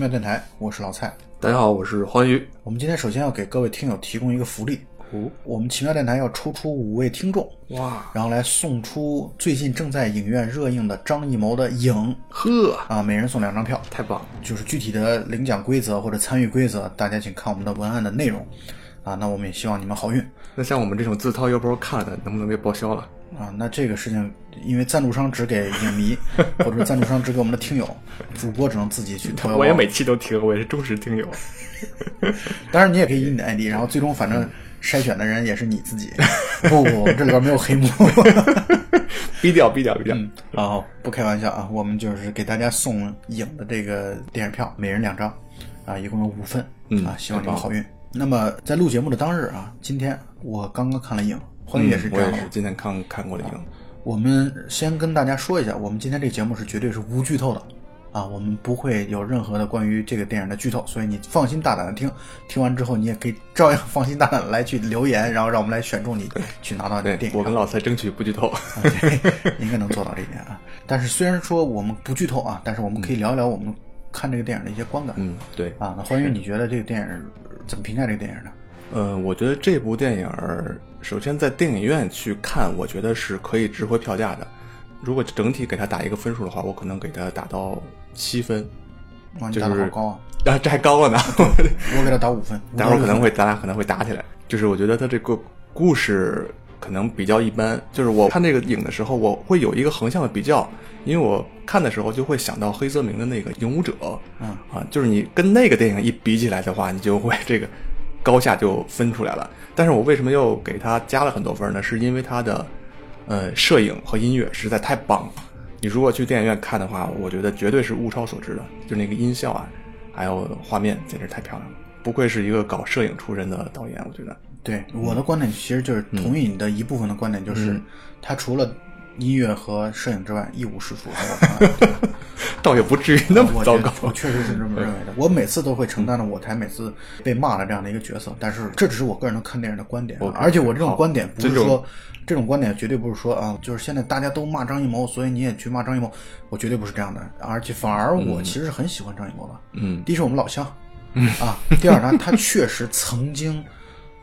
奇妙电台，我是老蔡。大家好，我是欢愉。我们今天首先要给各位听友提供一个福利，哦，我们奇妙电台要抽出五位听众，哇，然后来送出最近正在影院热映的张艺谋的《影》呵，啊，每人送两张票。太棒了！就是具体的领奖规则或者参与规则，大家请看我们的文案的内容啊。那我们也希望你们好运那像我们这种自掏腰包看的，能不能被报销了？啊。那这个事情，因为赞助商只给影迷，或者赞助商只给我们的听友，主播只能自己去掏腰包。我也每期都听，我也是忠实听友。当然，你也可以以你的 ID，然后最终反正筛选的人也是你自己。不不，不这里边没有黑幕。逼掉，逼掉，逼掉。啊，不开玩笑啊，我们就是给大家送影的这个电影票，每人两张，啊，一共有五份，嗯啊，希望你们好运。那么在录节目的当日啊，今天我刚刚看了影，欢迎也是嗯我这样的。也是今天看看过了影。我们先跟大家说一下，我们今天这个节目是绝对是无剧透的啊，我们不会有任何的关于这个电影的剧透，所以你放心大胆的听，听完之后你也可以照样放心大胆的来去留言，然后让我们来选中你去拿到对电影票。我跟老蔡争取不剧透。应该能做到这一点啊。但是虽然说我们不剧透啊，但是我们可以聊一聊我们看这个电影的一些观感、嗯，对。啊。那欢愉，你觉得这个电影怎么评价这个电影呢？呃，我觉得这部电影儿，首先在电影院去看，我觉得是可以值回票价的。如果整体给他打一个分数的话，我可能给他打到七分。哇，你就是打的好高啊！啊，这还高了呢。我给他打五分，待会儿可能会会咱俩可能会打起来。就是我觉得他这个故事可能比较一般。就是我看这个影的时候，我会有一个横向的比较，因为我看的时候就会想到黑泽明的那个《影武者》，嗯啊，就是你跟那个电影一比起来的话，你就会这个高下就分出来了。但是我为什么又给他加了很多分呢？是因为他的呃摄影和音乐实在太棒了。你如果去电影院看的话，我觉得绝对是物超所值的，就那个音效啊，还有画面，简直太漂亮了。不愧是一个搞摄影出身的导演，我觉得。对我的观点其实就是同意你的一部分的观点，就是他除了音乐和摄影之外一无是处。倒也不至于那么糟糕。我确实是这么认为的。我每次都会承担着我台每次被骂的这样的一个角色，但是这只是我个人的看电影的观点而且我这种观点不是说，这种观点绝对不是说啊，就是现在大家都骂张艺谋，所以你也去骂张艺谋，我绝对不是这样的，而且反而我其实是很喜欢张艺谋的。嗯，第一是我们老乡，嗯 啊，第二呢，他确实曾经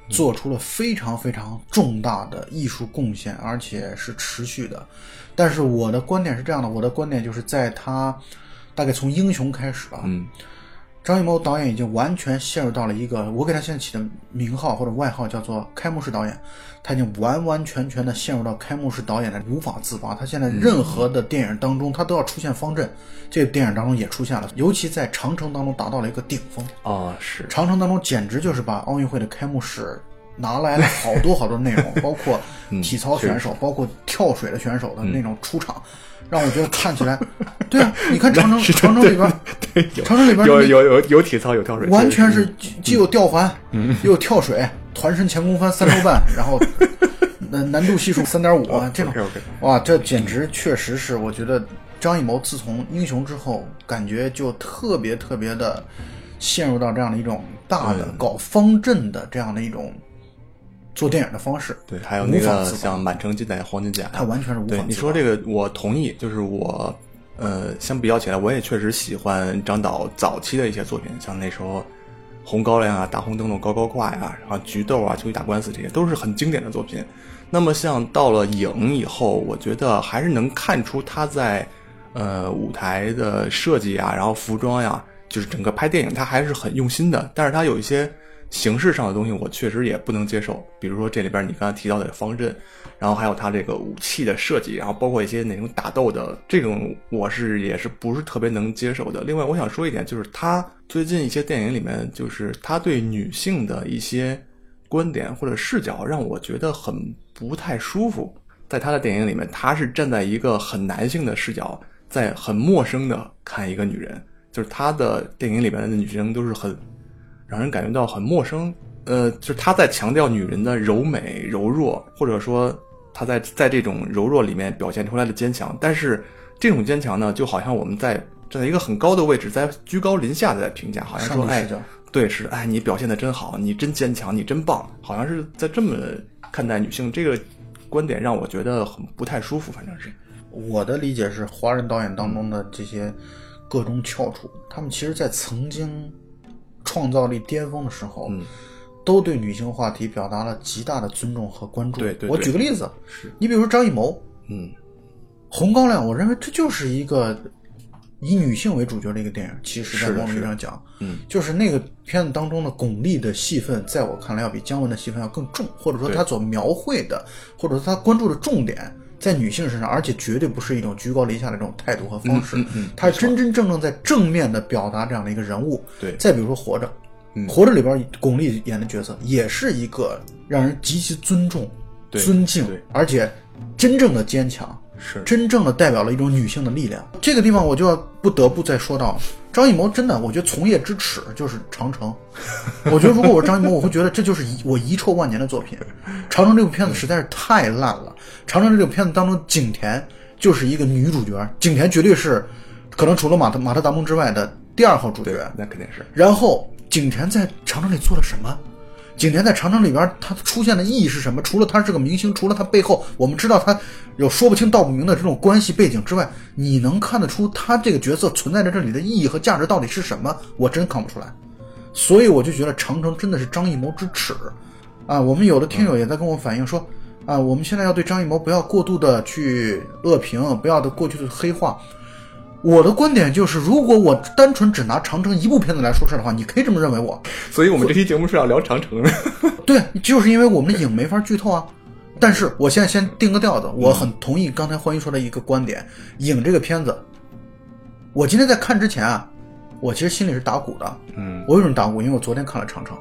做出了非常非常重大的艺术贡献，而且是持续的。但是我的观点是这样的，我的观点就是在他大概从《英雄》开始吧，张艺谋导演已经完全陷入到了一个我给他现在起的名号或者外号叫做“开幕式导演”，他已经完完全全的陷入到开幕式导演的无法自拔。他现在任何的电影当中，他都要出现方阵，这个电影当中也出现了，尤其在长城当中达到了一个顶峰。哦，是，长城当中简直就是把奥运会的开幕式拿来了好多好多内容，包括 体操选手，包括跳水的选手的那种出场，让我觉得看起来，对啊，你看长城 长城里边，长城里边有有有有体操有跳水，完全是既有吊环，又有跳水，团身前空翻三周半，然后 难难度系数三点五，这种哇，这简直确实是，我觉得张艺谋自从英雄之后，感觉就特别特别的陷入到这样的一种大的搞方阵的这样的一种做电影的方式。对，还有那个像《满城尽带黄金甲》，他完全是无法对你说这个，我同意。就是我，呃，相比较起来，我也确实喜欢张导早期的一些作品，像那时候《红高粱》啊、《大红灯笼高高挂》呀，然后《菊豆》啊、《秋菊打官司》这些，都是很经典的作品。那么像到了影以后，我觉得还是能看出他在呃舞台的设计啊，然后服装呀，就是整个拍电影他还是很用心的。但是他有一些形式上的东西，我确实也不能接受。比如说这里边你刚才提到的方阵，然后还有他这个武器的设计，然后包括一些那种打斗的这种，我是也是不是特别能接受的。另外，我想说一点，就是他最近一些电影里面，就是他对女性的一些观点或者视角，让我觉得很不太舒服。在他的电影里面，他是站在一个很男性的视角，在很陌生的看一个女人，就是他的电影里面的女生都是很让人感觉到很陌生。呃，就是他在强调女人的柔美、柔弱，或者说他在在这种柔弱里面表现出来的坚强。但是这种坚强呢，就好像我们在站在一个很高的位置，在居高临下的在评价，好像说，哎对，是，哎，你表现的真好，你真坚强，你真棒，好像是在这么看待女性。这个观点让我觉得很不太舒服，反正是，我的理解是，华人导演当中的这些各种翘楚，他们其实在曾经创造力巅峰的时候，嗯，都对女性话题表达了极大的尊重和关注。我对对。我举个例子，是，你比如说张艺谋，嗯，《红高粱》，我认为这就是一个以女性为主角的一个电影。其实，在是的某种意义上讲，嗯，就是那个片子当中的巩俐的戏份，在我看来要比姜文的戏份要更重，或者说他所描绘的，或者说他关注的重点在女性身上，而且绝对不是一种居高临下的这种态度和方式，嗯嗯嗯他是真真正正在正面的表达这样的一个人物。对再比如说《活着》，嗯活着》里边巩俐演的角色也是一个让人极其尊重、尊敬，而且真正的坚强。是，真正的代表了一种女性的力量。这个地方我就要不得不再说到张艺谋，真的，我觉得从业之耻就是《长城》。我觉得如果我是张艺谋，我会觉得这就是遗我遗臭万年的作品。《长城》这部片子实在是太烂了，《长城》这部片子当中，景甜就是一个女主角，景甜绝对是可能除了马特马特达蒙之外的第二号主角。，那肯定是，然后景甜在长城里做了什么？景甜在长城里边，她出现的意义是什么？除了她是个明星，除了她背后我们知道她有说不清道不明的这种关系背景之外，你能看得出她这个角色存在在这里的意义和价值到底是什么？我真看不出来。所以我就觉得长城真的是张艺谋之耻啊！我们有的听友也在跟我反映说，啊，我们现在要对张艺谋不要过度的去恶评，不要的过去的黑化。我的观点就是，如果我单纯只拿长城一部片子来说事儿的话，你可以这么认为我，所以我们这期节目是要聊长城的。对，就是因为我们的影没法剧透啊。但是我现在先定个调子，我很同意刚才欢愉说的一个观点，影这个片子，我今天在看之前啊，我其实心里是打鼓的。嗯，我为什么打鼓？因为我昨天看了长城，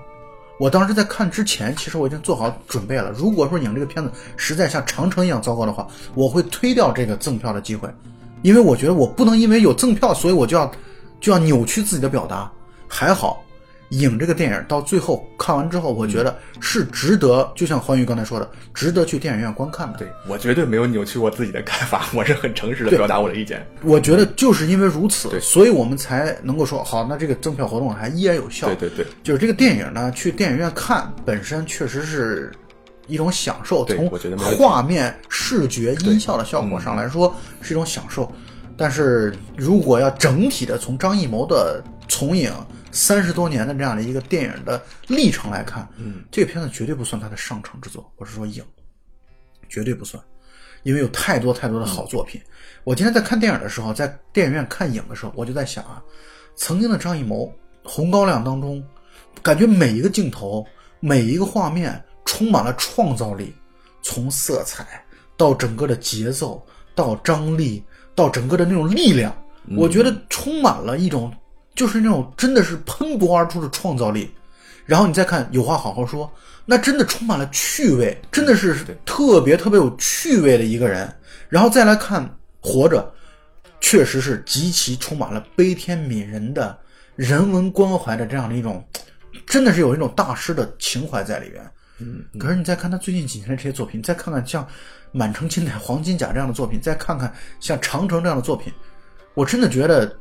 我当时在看之前，其实我已经做好准备了。如果说影这个片子实在像长城一样糟糕的话，我会推掉这个赠票的机会，因为我觉得我不能因为有赠票，所以我就要就要扭曲自己的表达。还好，影这个电影到最后看完之后，我觉得是值得，就像欢愉刚才说的，值得去电影院观看的。对我绝对没有扭曲我自己的看法，我是很诚实的表达我的意见。我觉得就是因为如此，对所以我们才能够说好，那这个赠票活动还依然有效。对对对，就是这个电影呢，去电影院看本身确实是一种享受，从画面、视觉、音效的效果上来说是一种享受。但是如果要整体的从张艺谋的从影三十多年的这样的一个电影的历程来看，嗯，这个片子绝对不算他的上乘之作，我是说影，绝对不算，因为有太多太多的好作品。我今天在看电影的时候，在电影院看影的时候，我就在想啊，曾经的张艺谋《红高粱》当中，感觉每一个镜头、每一个画面充满了创造力，从色彩到整个的节奏，到张力，到整个的那种力量，我觉得充满了一种，就是那种真的是喷薄而出的创造力。然后你再看有话好好说，那真的充满了趣味，真的是特别特别有趣味的一个人。然后再来看活着，确实是极其充满了悲天悯人的人文关怀的这样的一种，真的是有一种大师的情怀在里边。嗯，可是你再看他最近几年的这些作品，再看看像《满城尽带黄金甲》这样的作品，再看看像《长城》这样的作品，我真的觉得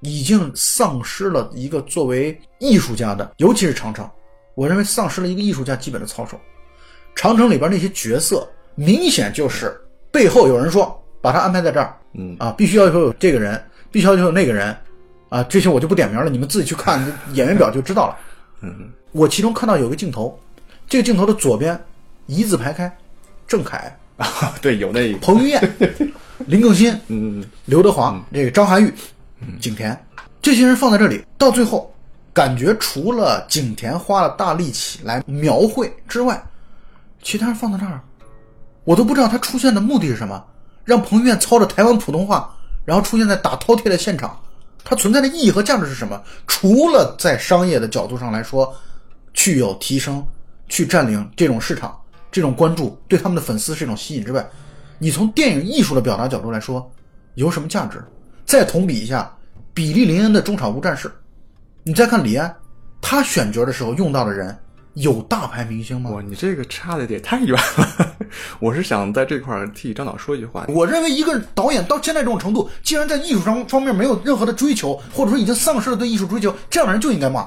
已经丧失了一个作为艺术家的，尤其是长城，我认为丧失了一个艺术家基本的操守。长城里边那些角色，明显就是背后有人说把他安排在这儿，嗯啊，必须要求有这个人，必须要求有那个人，啊，这些我就不点名了，你们自己去看演员表就知道了。嗯，我其中看到有个镜头，这个镜头的左边一字排开，郑恺、啊，对，有那，彭于晏、林更新、嗯，刘德华、这个张涵予、景甜这些人放在这里，到最后，感觉除了景甜花了大力气来描绘之外，其他人放在这儿，我都不知道他出现的目的是什么。让彭于晏操着台湾普通话，然后出现在打饕餮的现场，它存在的意义和价值是什么？除了在商业的角度上来说，具有提升、去占领这种市场、这种关注，对他们的粉丝是一种吸引之外，你从电影艺术的表达角度来说，有什么价值？再同比一下比利林恩的中场无战事，你再看李安，他选角的时候用到的人有大牌明星吗？哇，你这个差的也太远了。我是想在这块儿替张导说一句话，我认为一个导演到现在这种程度，既然在艺术上方面没有任何的追求，或者说已经丧失了对艺术追求，这样的人就应该骂。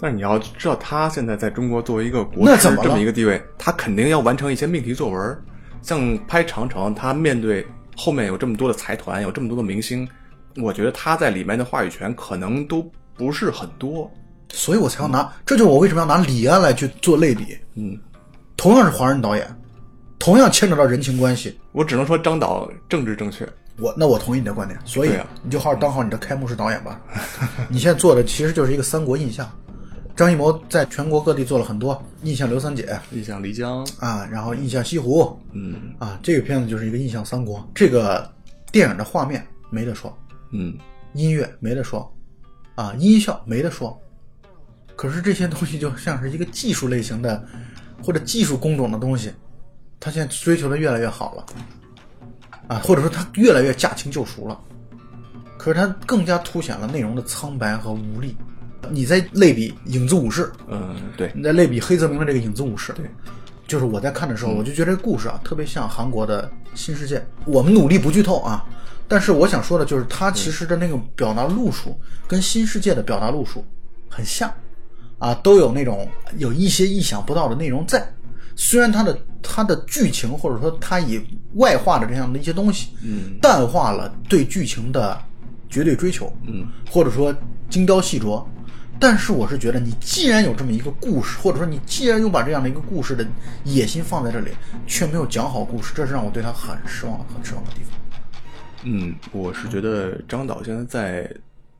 但是你要知道，他现在在中国作为一个国师那怎么这么一个地位，他肯定要完成一些命题作文。像拍长城，他面对后面有这么多的财团，有这么多的明星，我觉得他在里面的话语权可能都不是很多。所以我才要拿，这就是我为什么要拿李安来去做类比。嗯，同样是华人导演，同样牵扯到人情关系，我只能说张导政治正确。我那我同意你的观点，所以你就好好当好你的开幕式导演吧。你现在做的其实就是一个三国印象。张艺谋在全国各地做了很多印象刘三姐印象漓江，啊，然后印象西湖嗯啊，这个片子就是一个印象三国。这个电影的画面没得说，嗯，音乐没得说，啊，音效没得说。可是这些东西就像是一个技术类型的或者技术工种的东西，他现在追求的越来越好了，啊，或者说他越来越驾轻就熟了。可是他更加凸显了内容的苍白和无力。你在类比《影子武士》，嗯，对，你在类比黑泽明的这个《影子武士》，对，就是我在看的时候，我就觉得这个故事啊，特别像韩国的新世界。我们努力不剧透啊，但是我想说的就是，它其实的那个表达路数跟新世界的表达路数很像，啊，都有那种有一些意想不到的内容在。虽然它的它的剧情或者说它以外化的这样的一些东西，嗯，淡化了对剧情的绝对追求，嗯，或者说精雕细琢。但是我是觉得，你既然有这么一个故事，或者说你既然有把这样的一个故事的野心放在这里，却没有讲好故事，这是让我对他很失望、很失望的地方。嗯，我是觉得张导现在在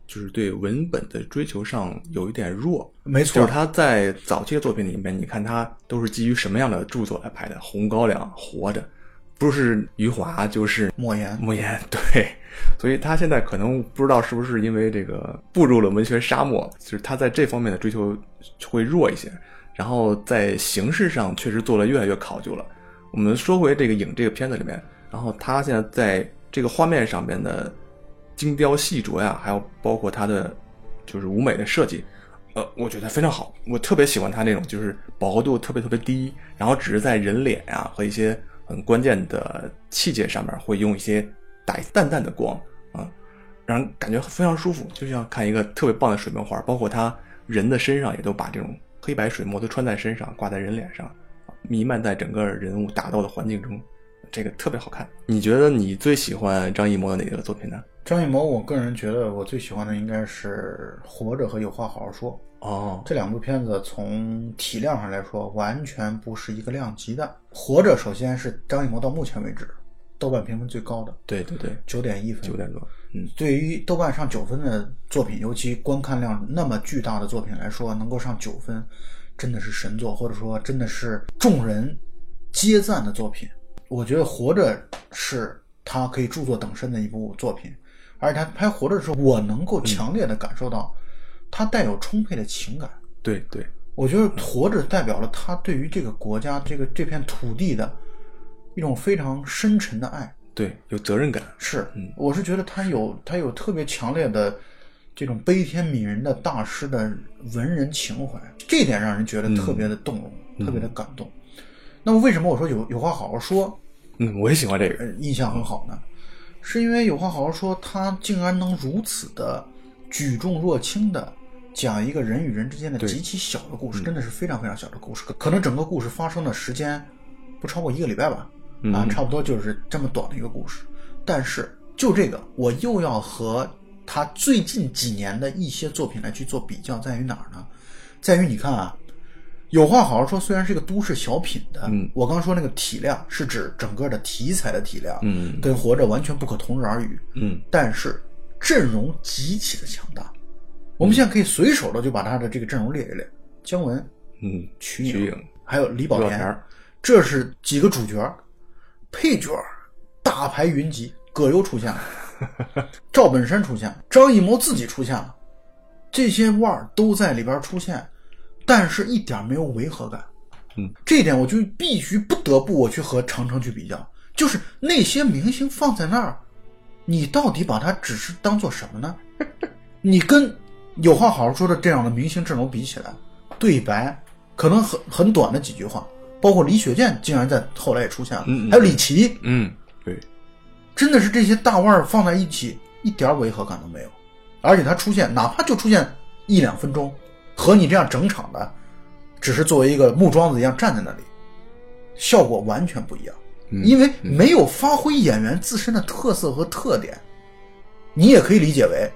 就是对文本的追求上有一点弱。没错就是他在早期的作品里面，你看他都是基于什么样的著作来拍的？《红高粱》《活着》，不是余华就是莫言，莫言，对，所以他现在可能不知道是不是因为这个步入了文学沙漠，就是他在这方面的追求会弱一些，然后在形式上确实做了越来越考究了。我们说回这个影这个片子里面，然后他现在在这个画面上面的精雕细琢呀，还有包括他的就是舞美的设计，呃，我觉得非常好，我特别喜欢他那种就是饱和度特别特别低，然后只是在人脸呀、和一些很关键的器械上面会用一些打淡淡的光啊，让人感觉非常舒服，就像看一个特别棒的水墨画。包括他人的身上也都把这种黑白水墨都穿在身上，挂在人脸上，弥漫在整个人物打斗的环境中，这个特别好看。你觉得你最喜欢张艺谋的哪个作品呢？张艺谋，我个人觉得我最喜欢的应该是《活着》和《有话好好说》哦，这两部片子，从体量上来说，完全不是一个量级的。《活着》首先是张艺谋到目前为止豆瓣评分最高的。对对对，九点一分，九点多，嗯，对于豆瓣上九分的作品，尤其观看量那么巨大的作品来说，能够上九分，真的是神作，或者说真的是众人皆赞的作品。我觉得《活着》是他可以著作等身的一部作品，而且他拍《活着》的时候，我能够强烈的感受到他带有充沛的情感。对对，我觉得《活着》代表了他对于这个国家、这个这片土地的一种非常深沉的爱。对，有责任感，是，我是觉得他有他有特别强烈的这种悲天悯人的大师的文人情怀，这点让人觉得特别的动容，特别的感动。那么为什么我说有有话好好说，嗯，我也喜欢这个，人，印象很好呢？是因为有话好好说，他竟然能如此的举重若轻的讲一个人与人之间的极其小的故事，真的是非常非常小的故事，可可能整个故事发生的时间不超过一个礼拜吧，啊，差不多就是这么短的一个故事。但是就这个，我又要和他最近几年的一些作品来去做比较，在于哪儿呢？在于你看啊，有话好好说，虽然是一个都市小品的，嗯，我刚说那个体量是指整个的题材的体量，嗯跟活着完全不可同日而语，嗯，但是阵容极其的强大。我们现在可以随手的就把他的这个阵容列一列：姜文、嗯，瞿瞿颖颖，还有李保田李保田，这是几个主角，配角大牌云集，葛优出现了，赵本山出现了，张艺谋自己出现了，这些腕儿都在里边出现，但是一点没有违和感。嗯，这一点我就必须不得不我去和长城去比较，就是那些明星放在那儿，你到底把它只是当做什么呢？你跟有话好好说的这样的明星阵容比起来，对白可能很很短的几句话，包括李雪健竟然在后来也出现了，还有李琦，嗯，对，真的是这些大腕儿放在一起，一点违和感都没有。而且他出现，哪怕就出现一两分钟，和你这样整场的，只是作为一个木桩子一样站在那里，效果完全不一样。因为没有发挥演员自身的特色和特点，你也可以理解为，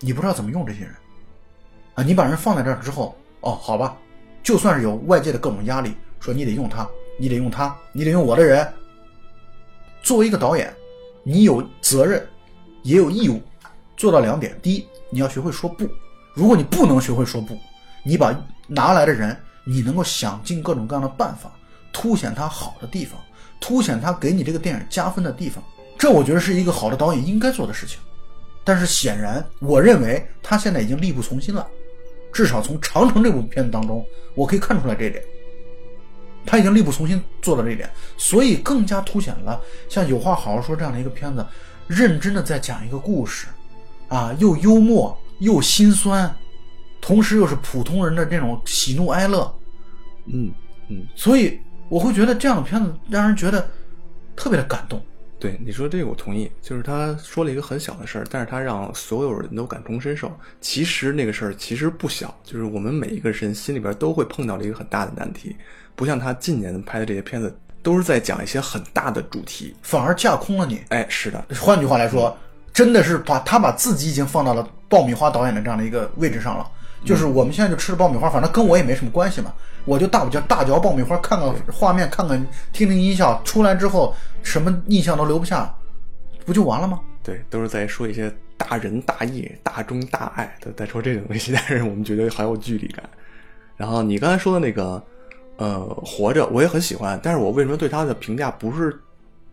你不知道怎么用这些人，啊，你把人放在这儿之后，哦，好吧，就算是有外界的各种压力，说你得用他，你得用他，你得用我的人。作为一个导演，你有责任，也有义务做到两点：第一，你要学会说不；如果你不能学会说不，你把拿来的人，你能够想尽各种各样的办法，凸显他好的地方，凸显他给你这个电影加分的地方。这我觉得是一个好的导演应该做的事情。但是显然，我认为他现在已经力不从心了，至少从《长城》这部片子当中，我可以看出来这一点。他已经力不从心做到这一点，所以更加凸显了像《有话好好说》这样的一个片子，认真的在讲一个故事，啊，又幽默又心酸，同时又是普通人的这种喜怒哀乐，嗯嗯，所以我会觉得这样的片子让人觉得特别的感动。对你说这个我同意，就是他说了一个很小的事儿，但是他让所有人都感同身受。其实那个事儿其实不小，就是我们每一个人心里边都会碰到了一个很大的难题。不像他近年拍的这些片子，都是在讲一些很大的主题，反而架空了你。哎，是的。换句话来说，真的是把他把自己已经放到了爆米花导演的这样的一个位置上了。就是我们现在就吃着爆米花，反正跟我也没什么关系嘛。我就大不叫大嚼爆米花，看看画面，看看听听音效，出来之后什么印象都留不下，不就完了吗？对，都是在说一些大仁大义、大忠大爱，都在说这种东西，但是我们觉得好有距离感。然后你刚才说的那个，呃，活着，我也很喜欢，但是我为什么对他的评价不是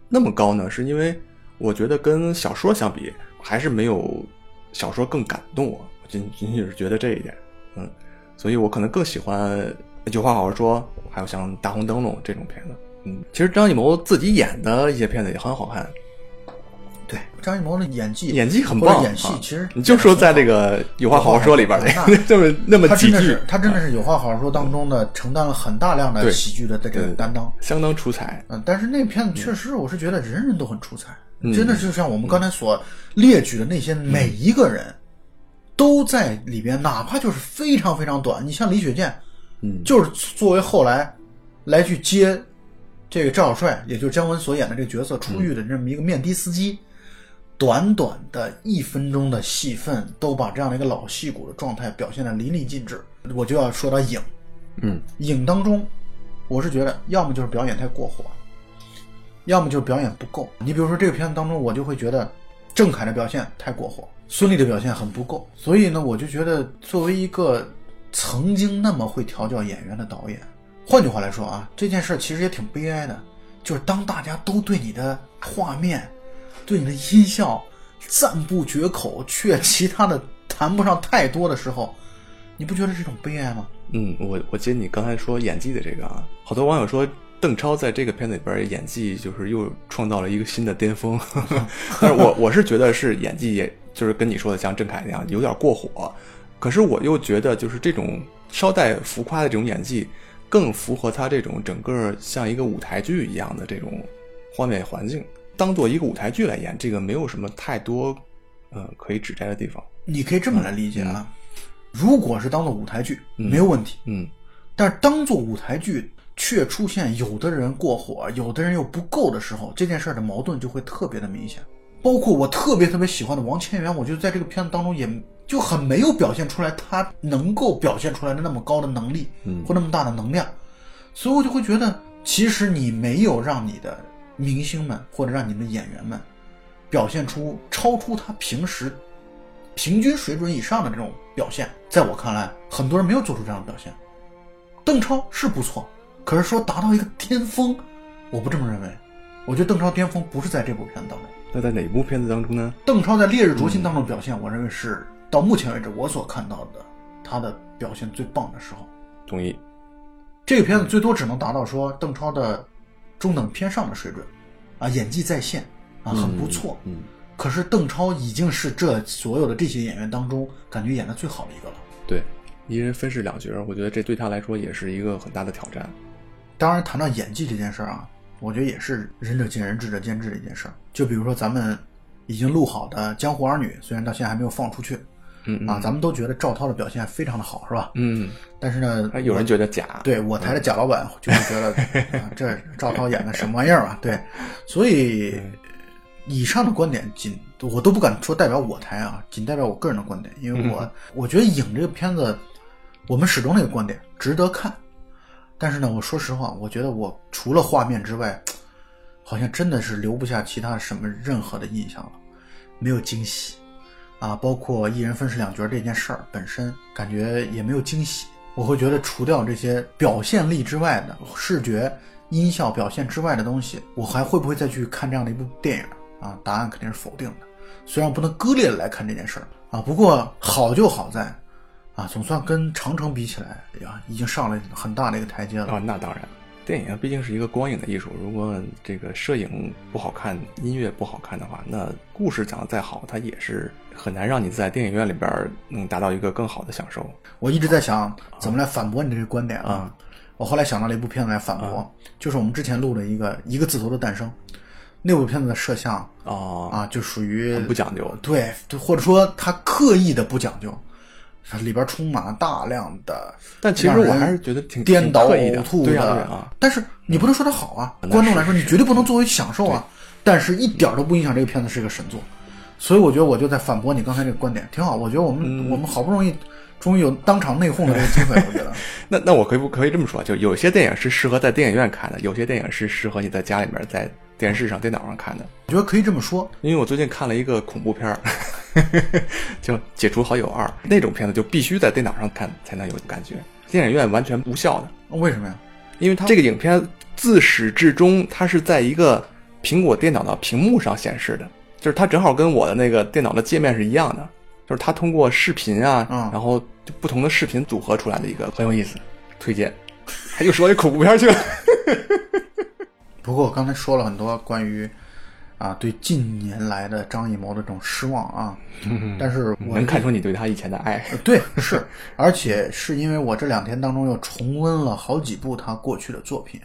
那么高呢？是因为我觉得跟小说相比，还是没有小说更感动我。仅仅仅是觉得这一点，嗯，所以我可能更喜欢有话好好说，还有像《大红灯笼》这种片子，嗯，其实张艺谋自己演的一些片子也很好看，对，张艺谋的演技演技很棒，演戏其实你就说在这个《有话好好说》里边那这么那么几句，他真的是《有话好好说》当中的承担了很大量的喜剧的这个担当，相当出彩。嗯，但是那片子确实，我是觉得人人都很出彩，真的就像我们刚才所列举的那些每一个人。都在里边，哪怕就是非常非常短。你像李雪健，嗯，就是作为后来来去接这个赵小帅，也就是姜文所演的这个角色出狱的这么一个面的司机，短短的一分钟的戏份，都把这样的一个老戏骨的状态表现的淋漓尽致。我就要说到影，嗯，影当中，我是觉得要么就是表演太过火，要么就是表演不够。你比如说这个片子当中，我就会觉得郑恺的表现太过火。孙俪的表现很不够，所以呢，我就觉得作为一个曾经那么会调教演员的导演，换句话来说啊，这件事其实也挺悲哀的。就是当大家都对你的画面、对你的音效赞不绝口，却其他的谈不上太多的时候，你不觉得是一种悲哀吗？嗯，我我接你刚才说演技的这个啊，好多网友说邓超在这个片子里边演技就是又创造了一个新的巅峰，但是我我是觉得是演技也。就是跟你说的像郑恺那样有点过火，可是我又觉得就是这种稍带浮夸的这种演技，更符合他这种整个像一个舞台剧一样的这种画面环境，当做一个舞台剧来演，这个没有什么太多呃可以指摘的地方。你可以这么来理解啊，如果是当做舞台剧没有问题，嗯，但是当做舞台剧却出现有的人过火，有的人又不够的时候，这件事的矛盾就会特别的明显。包括我特别特别喜欢的王千源，我觉得在这个片子当中也就很没有表现出来他能够表现出来的那么高的能力，嗯，或那么大的能量，所以我就会觉得，其实你没有让你的明星们或者让你们的演员们表现出超出他平时平均水准以上的这种表现，在我看来，很多人没有做出这样的表现。邓超是不错，可是说达到一个巅峰，我不这么认为。我觉得邓超巅峰不是在这部片子当中。那在哪部片子当中呢？邓超在《烈日灼心》当中表现，我认为是到目前为止我所看到的他的表现最棒的时候。同意。这个片子最多只能达到说邓超的中等偏上的水准，啊，演技在线，啊，很不错。嗯。可是邓超已经是这所有的这些演员当中感觉演的最好的一个了。对，一人分饰两角，我觉得这对他来说也是一个很大的挑战。当然，谈到演技这件事儿啊。我觉得也是仁者见仁，智者见智的一件事儿。就比如说咱们已经录好的《江湖儿女》，虽然到现在还没有放出去，嗯啊，咱们都觉得赵涛的表现非常的好，是吧？嗯。但是呢，有人觉得假。对我台的贾老板就是觉得 这赵涛演的什么玩意儿啊？对，所以以上的观点仅我都不敢说代表我台啊，仅代表我个人的观点，因为我、我觉得《影》这个片子，我们始终那个观点值得看，但是呢，我说实话，我觉得我除了画面之外，好像真的是留不下其他什么任何的印象了，没有惊喜啊，包括一人分饰两角这件事儿本身，感觉也没有惊喜。我会觉得除掉这些表现力之外的视觉、音效表现之外的东西，我还会不会再去看这样的一部电影啊？答案肯定是否定的。虽然不能割裂的来看这件事儿啊，不过好就好在啊，总算跟长城比起来呀，已经上了很大的一个台阶了。啊，那当然，电影毕竟是一个光影的艺术，如果这个摄影不好看，音乐不好看的话，那故事讲的再好，它也是很难让你在电影院里边能达到一个更好的享受。我一直在想怎么来反驳你这个观点啊。我后来想到了一部片子来反驳，就是我们之前录的一个《一个字头的诞生》，那部片子的摄像哦，啊，就属于很不讲究。对，或者说他刻意的不讲究，它里边充满了大量的但其实我还是觉得挺颠倒呕吐对呀对呀但是你不能说它好啊，那观众来说你绝对不能作为享受啊，但是一点都不影响这个片子是一个神作，所以我觉得我就在反驳你刚才这个观点，挺好。我觉得我们、嗯我们好不容易终于有当场内讧的这个机会，我觉得。那那我可以不可以这么说？就有些电影是适合在电影院看的，有些电影是适合你在家里面在电视上、电脑上看的。我觉得可以这么说，因为我最近看了一个恐怖片儿，叫《解除好友二》，那种片子就必须在电脑上看才能有感觉，电影院完全无效的。为什么呀？因为它这个影片自始至终，它是在一个苹果电脑的屏幕上显示的，就是它正好跟我的那个电脑的界面是一样的，就是它通过视频啊，嗯然后就不同的视频组合出来的一个很有意思，推荐。他又说一恐怖片去了，不过我刚才说了很多关于啊对近年来的张艺谋的这种失望啊，但是我能看出你对他以前的爱。呃对，是，而且是因为我这两天当中又重温了好几部他过去的作品，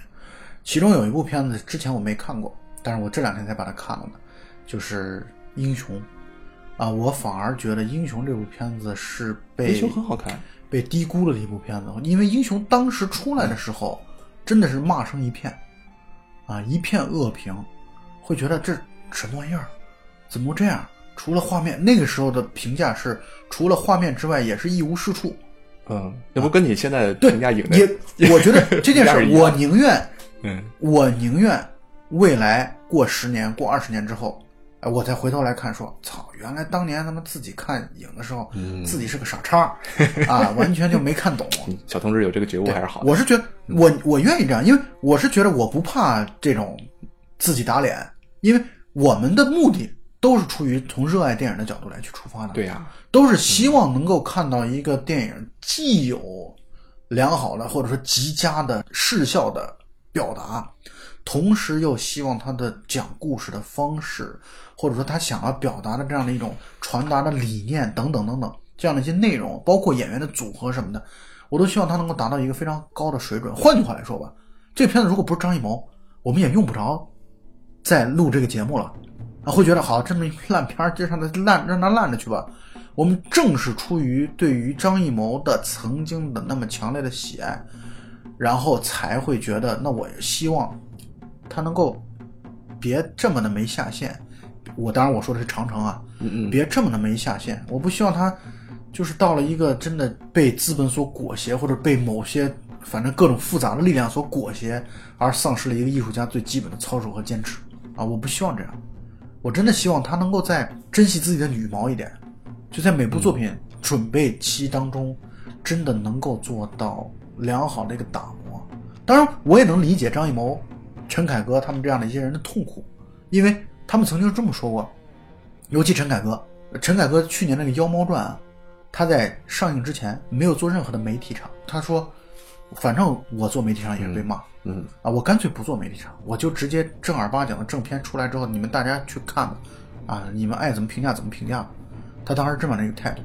其中有一部片子之前我没看过，但是我这两天才把它看了呢，就是《英雄》啊，我反而觉得《英雄》这部片子是被英雄很好看，被低估了的一部片子，因为《英雄》当时出来的时候，真的是骂声一片，啊，一片恶评，会觉得这什么玩意儿，怎么这样？除了画面，那个时候的评价是，除了画面之外，也是一无是处。嗯，那不跟你现在对评价影，的也，我觉得这件事 我宁愿，嗯我宁愿未来过十年、过二十年之后，哎，我再回头来看，说，操，原来当年他们自己看影的时候，嗯自己是个傻叉，啊，完全就没看懂。小同志有这个觉悟还是好的。我是觉得我我愿意这样，因为我是觉得我不怕这种自己打脸，因为我们的目的都是出于从热爱电影的角度来去出发的，对呀、都是希望能够看到一个电影既有良好的或者说极佳的视效的表达，同时又希望他的讲故事的方式，或者说他想要表达的这样的一种传达的理念等等等等这样的一些内容，包括演员的组合什么的，我都希望他能够达到一个非常高的水准。换句话来说吧，这片子如果不是张艺谋，我们也用不着再录这个节目了。啊，会觉得好，这么一烂片儿，就让它烂，让它烂着去吧。我们正是出于对于张艺谋的曾经的那么强烈的喜爱，然后才会觉得，那我希望他能够别这么的没下限。我当然我说的是长城啊，嗯嗯，别这么的没下限。我不希望他就是到了一个真的被资本所裹挟，或者被某些反正各种复杂的力量所裹挟，而丧失了一个艺术家最基本的操守和坚持啊！我不希望这样。我真的希望他能够再珍惜自己的羽毛一点，就在每部作品准备期当中，真的能够做到良好的一个打磨。当然，我也能理解张艺谋、陈凯歌他们这样的一些人的痛苦，因为他们曾经这么说过，尤其陈凯歌，陈凯歌去年那个《妖猫传》啊，他在上映之前没有做任何的媒体场，他说，反正我做媒体场也是被骂，嗯嗯啊，我干脆不做媒体场，我就直接正儿八经的正片出来之后，你们大家去看吧，啊，你们爱怎么评价怎么评价。他当时这么的一个态度，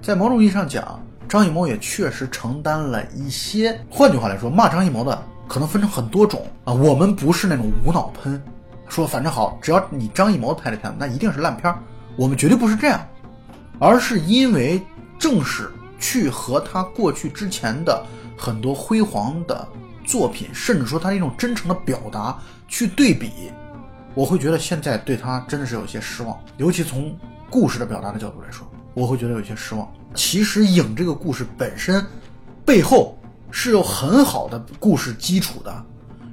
在某种意义上讲，张艺谋也确实承担了一些。换句话来说，骂张艺谋的可能分成很多种啊。我们不是那种无脑喷，说反正好，只要你张艺谋拍的片子，那一定是烂片儿。我们绝对不是这样，而是因为正是去和他过去之前的很多辉煌的作品，甚至说他一种真诚的表达去对比，我会觉得现在对他真的是有些失望，尤其从故事的表达的角度来说，我会觉得有些失望。其实影这个故事本身背后是有很好的故事基础的，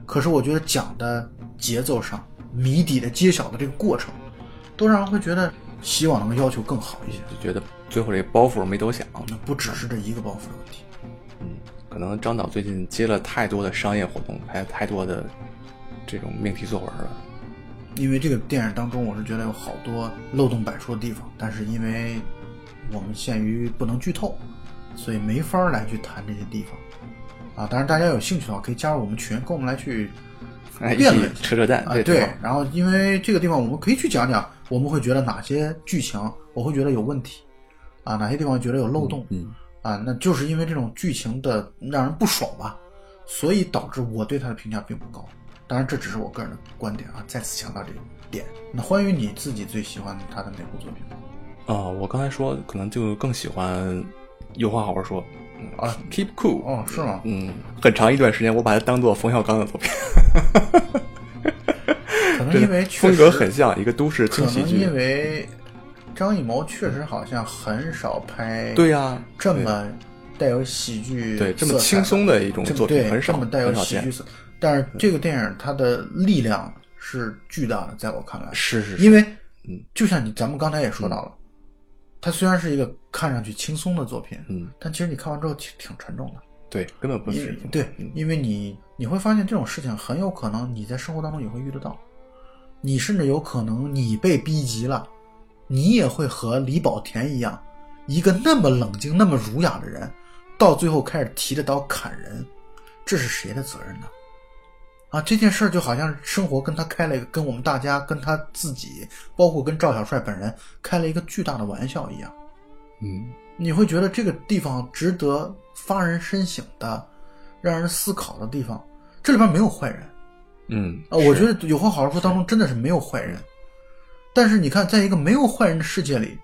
可是我觉得讲的节奏上、谜底的揭晓的这个过程，都让人会觉得希望能要求更好一些。就觉得最后这个包袱没多想。那不只是这一个包袱的问题。嗯，可能张导最近接了太多的商业活动，还有太多的这种命题作文了。因为这个电影当中，我是觉得有好多漏洞百出的地方，但是因为我们限于不能剧透，所以没法来去谈这些地方。啊，当然大家有兴趣的话，可以加入我们群，跟我们来去辩论扯扯淡，啊，对，然后因为这个地方我们可以去讲讲，我们会觉得哪些剧情我会觉得有问题，啊，哪些地方觉得有漏洞，嗯，啊，那就是因为这种剧情的让人不爽吧，所以导致我对他的评价并不高。当然，这只是我个人的观点啊，再次强调这一点。那关于你自己最喜欢他的哪部作品？啊、我刚才说可能就更喜欢有话好好说嗯啊，Keep Cool，哦，是吗？嗯，很长一段时间我把它当做冯小刚的作品，可能因为风格很像一个都市可轻喜剧能因。为张艺谋确实好像很少拍对呀、这么带有喜剧对这么轻松的一种作品对很少这么带有喜剧色，但是这个电影它的力量是巨大的，在我看来，是是是，因为嗯就像你咱们刚才也说到了，它虽然是一个看上去轻松的作品，嗯，但其实你看完之后挺挺沉重的，对，根本不是对嗯，因为你你会发现这种事情很有可能你在生活当中也会遇得到，你甚至有可能你被逼急了，你也会和李保田一样，一个那么冷静、那么儒雅的人，到最后开始提着刀砍人，这是谁的责任呢？啊，这件事儿就好像生活跟他开了一个，跟我们大家、跟他自己，包括跟赵小帅本人开了一个巨大的玩笑一样。嗯你会觉得这个地方值得发人深省的、让人思考的地方。这里边没有坏人嗯啊，我觉得《有话好好说》当中真的是没有坏人。但是你看，在一个没有坏人的世界里，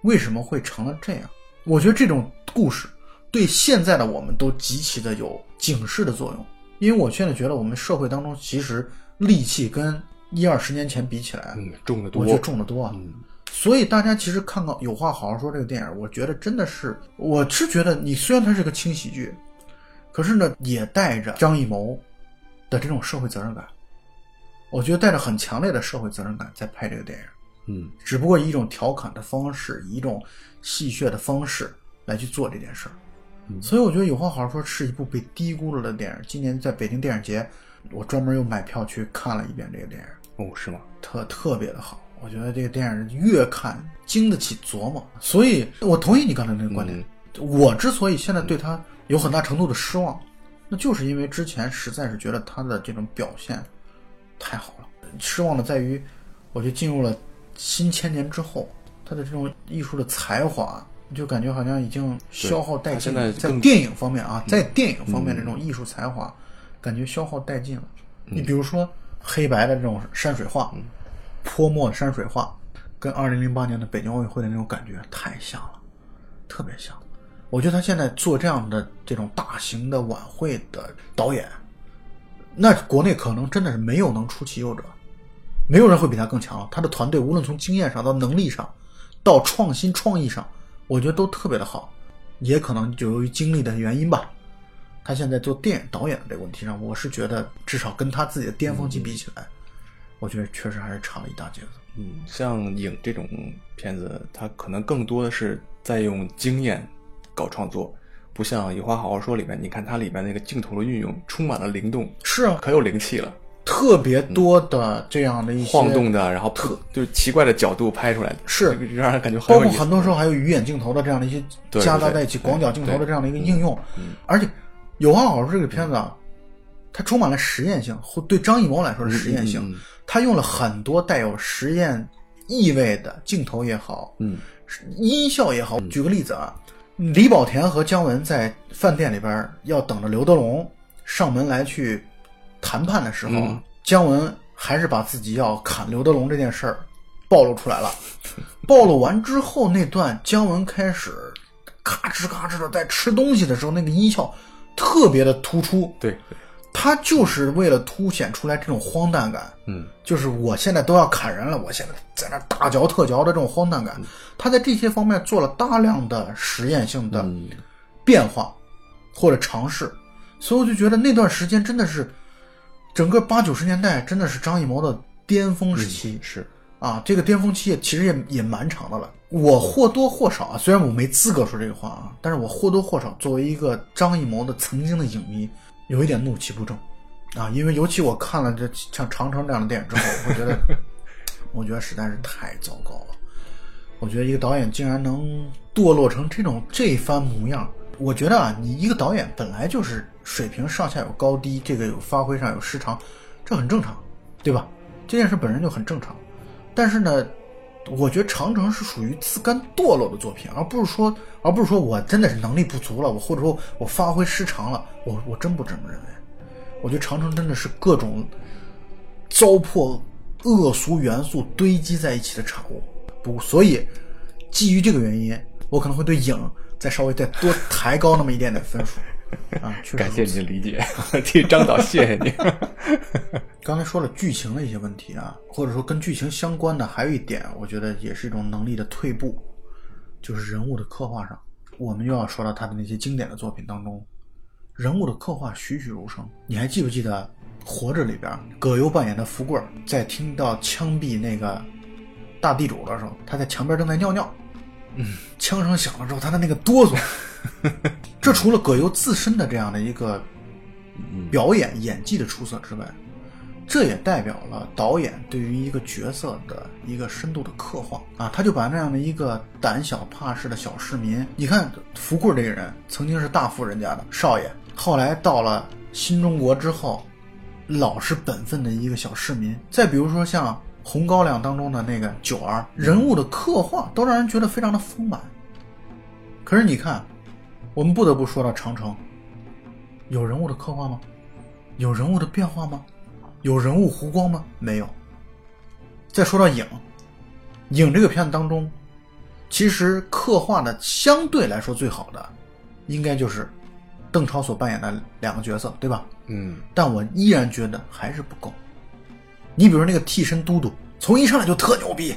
为什么会成了这样？我觉得这种故事对现在的我们都极其的有警示的作用。因为我现在觉得我们社会当中其实戾气跟一二十年前比起来，嗯重的多，我觉得重得多啊。嗯所以大家其实看到有话好好说这个电影，我觉得真的是，我是觉得你虽然它是个轻喜剧，可是呢也带着张艺谋的这种社会责任感，我觉得带着很强烈的社会责任感在拍这个电影，嗯只不过以一种调侃的方式，以一种戏谑的方式来去做这件事儿。嗯所以我觉得有话好好说是一部被低估了的电影。今年在北京电影节，我专门又买票去看了一遍这个电影。哦是吗？特特别的好。我觉得这个电影越看经得起琢磨，所以我同意你刚才那个观点。我之所以现在对他有很大程度的失望，那就是因为之前实在是觉得他的这种表现太好了。失望的在于，我觉得进入了新千年之后，他的这种艺术的才华，就感觉好像已经消耗殆尽了。在在电影方面啊，在电影方面这种艺术才华，感觉消耗殆尽了。你比如说黑白的这种山水画，泼墨山水画，跟二零零八年的北京奥运会的那种感觉太像了，特别像。我觉得他现在做这样的这种大型的晚会的导演，那国内可能真的是没有能出其右者，没有人会比他更强了。他的团队无论从经验上到能力上，到创新创意上，我觉得都特别的好。也可能就由于经历的原因吧，他现在做电影导演的这个问题上，我是觉得至少跟他自己的巅峰期比起来，我觉得确实还是差了一大截子。嗯，像影这种片子，他可能更多的是在用经验搞创作，不像《有话好好说》里面，你看它里面那个镜头的运用充满了灵动，是啊，可有灵气了，特别多的这样的一些晃动的，然后特就是奇怪的角度拍出来的，是让人感觉很包括有。很多时候还有鱼眼镜头的这样的一些对夹杂在一起，广角镜头的这样的一个应用，嗯而且有话好好说这个片子啊，它充满了实验性，或对张艺谋来说是实验性，他用了很多带有实验意味的镜头也好，嗯音效也好。举个例子啊，李保田和姜文在饭店里边要等着刘德龙上门来去谈判的时候，嗯。姜文还是把自己要砍刘德龙这件事儿暴露出来了。暴露完之后，那段姜文开始咔哧咔哧的在吃东西的时候，那个音效特别的突出，对，对他就是为了凸显出来这种荒诞感，嗯，就是我现在都要砍人了，我现在在那大嚼特嚼的这种荒诞感，他在这些方面做了大量的实验性的嗯。变化或者尝试，所以我就觉得那段时间真的是整个八九十年代真的是张艺谋的巅峰时期，是，啊，这个巅峰期也其实也也蛮长的了。我或多或少啊，虽然我没资格说这个话啊，但是我或多或少作为一个张艺谋的曾经的影迷，有一点怒气不争啊，因为尤其我看了这像《长城》这样的电影之后，我觉得，我觉得实在是太糟糕了。我觉得一个导演竟然能堕落成这种这番模样，我觉得啊，你一个导演本来就是水平上下有高低，这个有发挥上有失常，这很正常，对吧？这件事本身就很正常。但是呢，我觉得《长城》是属于自甘堕落的作品，而不是说，而不是说我真的是能力不足了，我或者说我发挥失常了，我我真不这么认为。我觉得《长城》真的是各种糟粕、恶俗元素堆积在一起的产物。不，所以基于这个原因，我可能会对影再稍微再多抬高那么一点点分数。啊，感谢你的理解，替张导谢谢你。刚才说了剧情的一些问题啊，或者说跟剧情相关的，还有一点，我觉得也是一种能力的退步，就是人物的刻画上。我们又要说到他的那些经典的作品当中，人物的刻画栩栩如生。你还记不记得《活着》里边，葛优扮演的福贵儿在听到枪毙那个大地主的时候，他在墙边正在尿尿，嗯，枪声响了之后，他的那个哆嗦，这除了葛优自身的这样的一个表演演技的出色之外，这也代表了导演对于一个角色的一个深度的刻画啊，他就把那样的一个胆小怕事的小市民，你看福贵这个人曾经是大富人家的少爷，后来到了新中国之后，老实本分的一个小市民。再比如说像《红高粱》当中的那个九儿，人物的刻画都让人觉得非常的丰满。可是你看，我们不得不说到长城，有人物的刻画吗？有人物的变化吗？有人物弧光吗？没有。再说到影，影这个片子当中，其实刻画的相对来说最好的，应该就是邓超所扮演的两个角色，对吧？嗯，但我依然觉得还是不够。你比如那个替身都督，从一上来就特牛逼，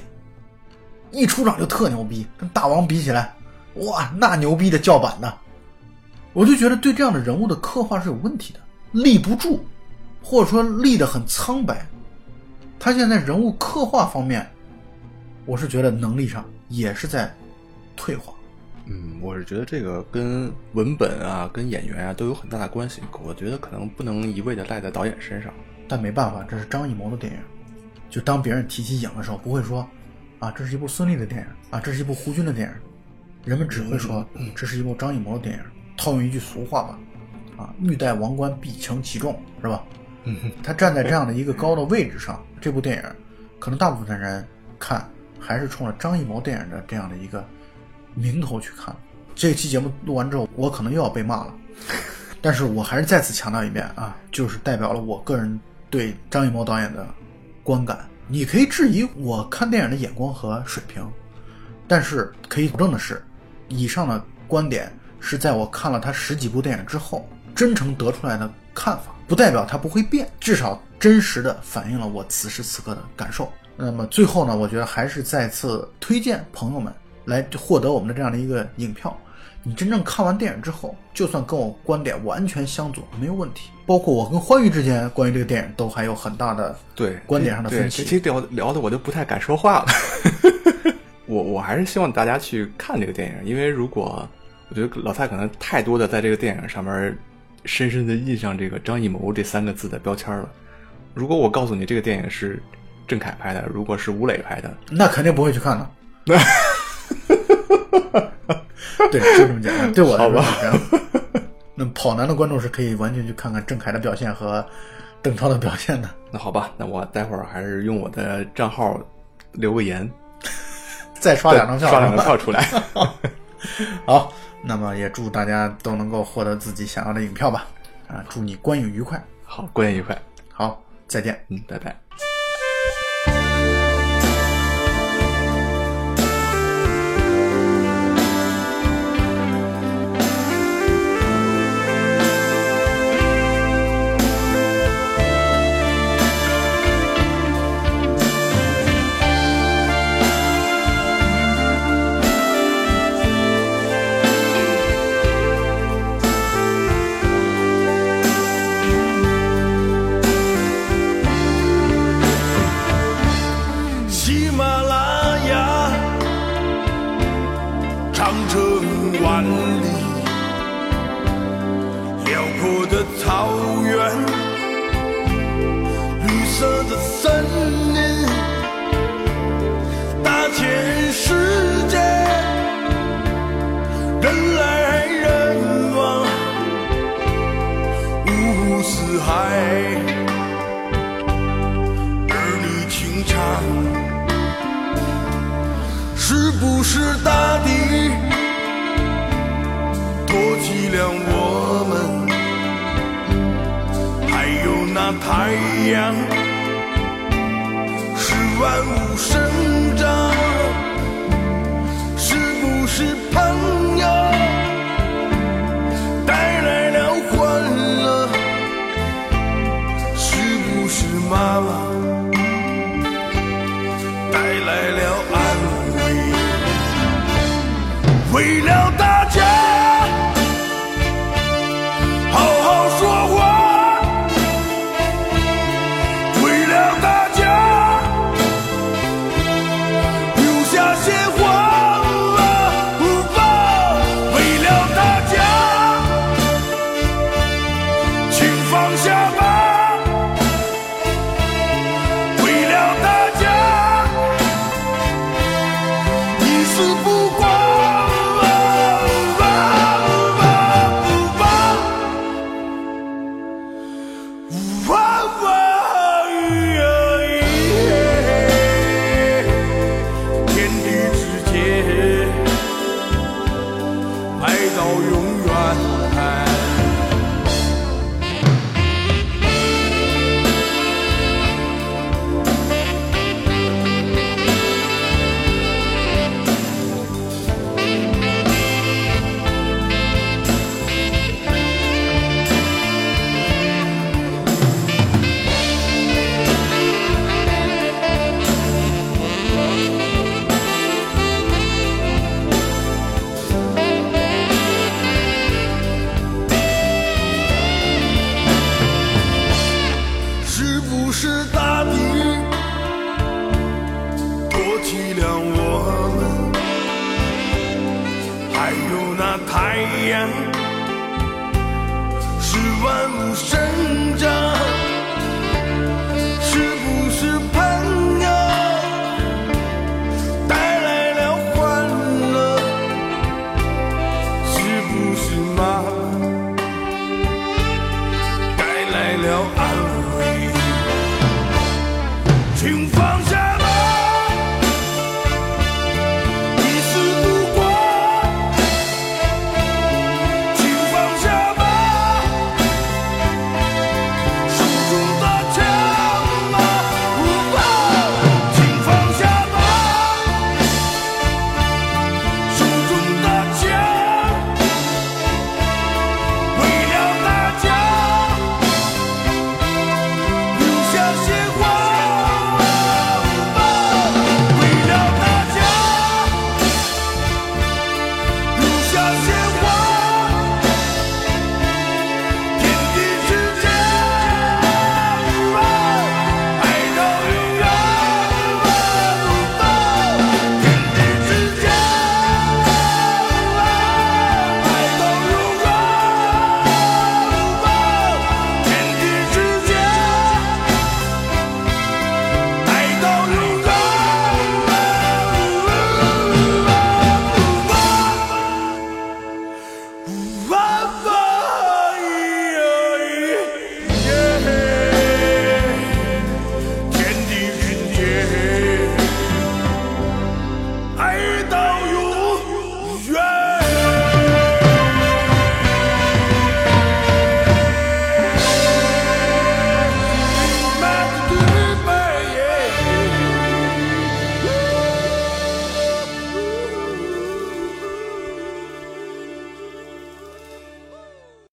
一出场就特牛逼，跟大王比起来，哇，那牛逼的叫板的。我就觉得对这样的人物的刻画是有问题的，立不住，或者说立得很苍白。他现在人物刻画方面，我是觉得能力上也是在退化。嗯，我是觉得这个跟文本啊、跟演员啊都有很大的关系。我觉得可能不能一味的赖在导演身上。但没办法，这是张艺谋的电影。就当别人提起影的时候，不会说啊，这是一部孙俪的电影啊，这是一部胡军的电影，人们只会说这是一部张艺谋的电影。套用一句俗话吧，啊，欲戴王冠必承其重，是吧？嗯，他站在这样的一个高的位置上，这部电影可能大部分人看还是冲着张艺谋电影的这样的一个名头去看。这期节目录完之后，我可能又要被骂了，但是我还是再次强调一遍啊，就是代表了我个人对张艺谋导演的观感。你可以质疑我看电影的眼光和水平，但是可以保证的是，以上的观点是在我看了他十几部电影之后真诚得出来的看法，不代表他不会变，至少真实的反映了我此时此刻的感受。那么最后呢，我觉得还是再次推荐朋友们来获得我们的这样的一个影票。你真正看完电影之后，就算跟我观点完全相左，没有问题。包括我跟欢愉之间关于这个电影都还有很大的对观点上的分歧其实聊聊的我就不太敢说话了。我我还是希望大家去看这个电影，因为如果我觉得老蔡可能太多的在这个电影上面深深的印上这个张艺谋这三个字的标签了。如果我告诉你这个电影是郑恺拍的，如果是吴磊拍的，那肯定不会去看的。对，就这么简单。对我来说是这样。那跑男的观众是可以完全去看看郑恺的表现和邓超的表现的。那好吧，那我待会儿还是用我的账号留个言，再刷两张票，刷两张票出来。好，那么也祝大家都能够获得自己想要的影票吧。啊，祝你观影愉快。好，观影愉快。好，再见。嗯，拜拜。